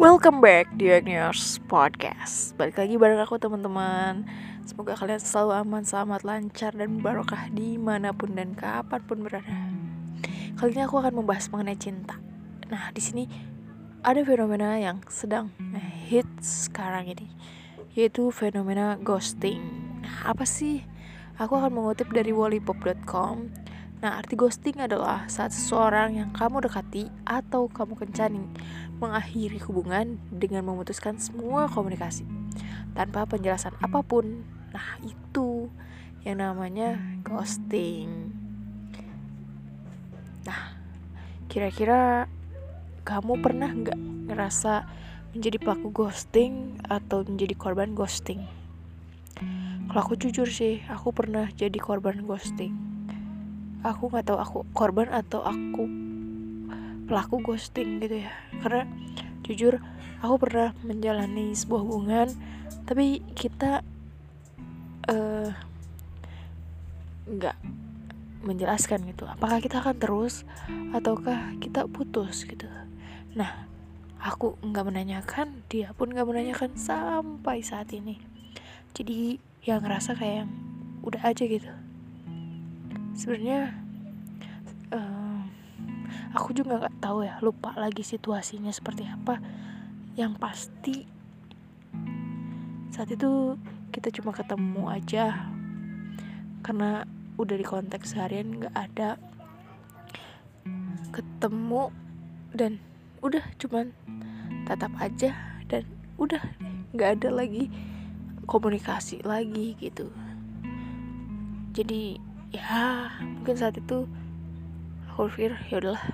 Welcome back di Agnios Podcast. Balik lagi bareng aku teman-teman. Semoga kalian selalu aman, selamat, lancar, dan barokah di mana pun dan kapan pun berada. Kali ini aku akan membahas mengenai cinta. Nah di sini ada fenomena yang sedang hits sekarang ini Yaitu fenomena ghosting. Nah apa sih? Aku akan mengutip dari wallipop.com Nah, arti ghosting adalah saat seseorang yang kamu dekati atau kamu kencani mengakhiri hubungan dengan memutuskan semua komunikasi tanpa penjelasan apa pun. Nah, itu yang namanya ghosting. Nah, kira-kira kamu pernah nggak ngerasa menjadi pelaku ghosting atau menjadi korban ghosting? Kalau aku jujur sih, aku pernah jadi korban ghosting aku nggak tahu aku korban atau aku pelaku ghosting gitu ya. Karena jujur aku pernah menjalani sebuah hubungan tapi kita eh, nggak uh, menjelaskan gitu. Apakah kita akan terus ataukah kita putus gitu. Nah aku nggak menanyakan dia pun nggak menanyakan sampai saat ini. Jadi yang ngerasa kayak yang udah aja gitu sebenarnya uh, aku juga nggak tahu ya lupa lagi situasinya seperti apa. Yang pasti saat itu kita cuma ketemu aja. Karena udah di konteks seharian nggak ada ketemu dan udah cuman tatap aja dan udah nggak ada lagi komunikasi lagi gitu. Jadi ya mungkin saat itu aku pikir ya udahlah.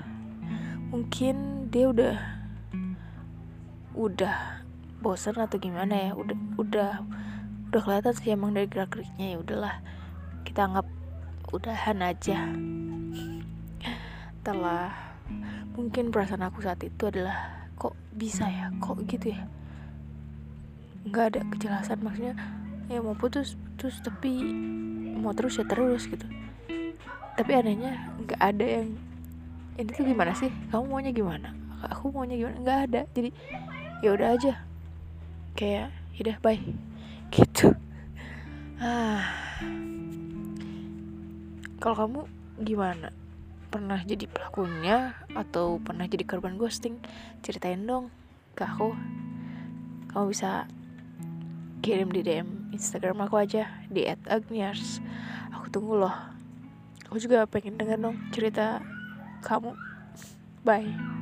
Mungkin dia udah udah bosan atau gimana ya udah udah udah kelihatan sih emang dari gerak geriknya ya udahlah kita anggap udahan aja. Telah mungkin perasaan aku saat itu adalah kok bisa ya? Kok gitu ya? Nggak ada kejelasan maksudnya ya mau putus putus tapi mau terus ya terus gitu. Tapi anehnya nggak ada yang ini tuh gimana sih? Kamu maunya gimana? Aku maunya gimana? Nggak ada. Jadi ya udah aja. Kayak udah bye. Gitu. Ah. Kalau kamu gimana? Pernah jadi pelakunya atau pernah jadi korban ghosting? Ceritain dong ke aku. Kamu bisa kirim di DM Instagram aku aja di @agniars. Aku tunggu loh. Aku juga pengen denger dong cerita kamu. Bye.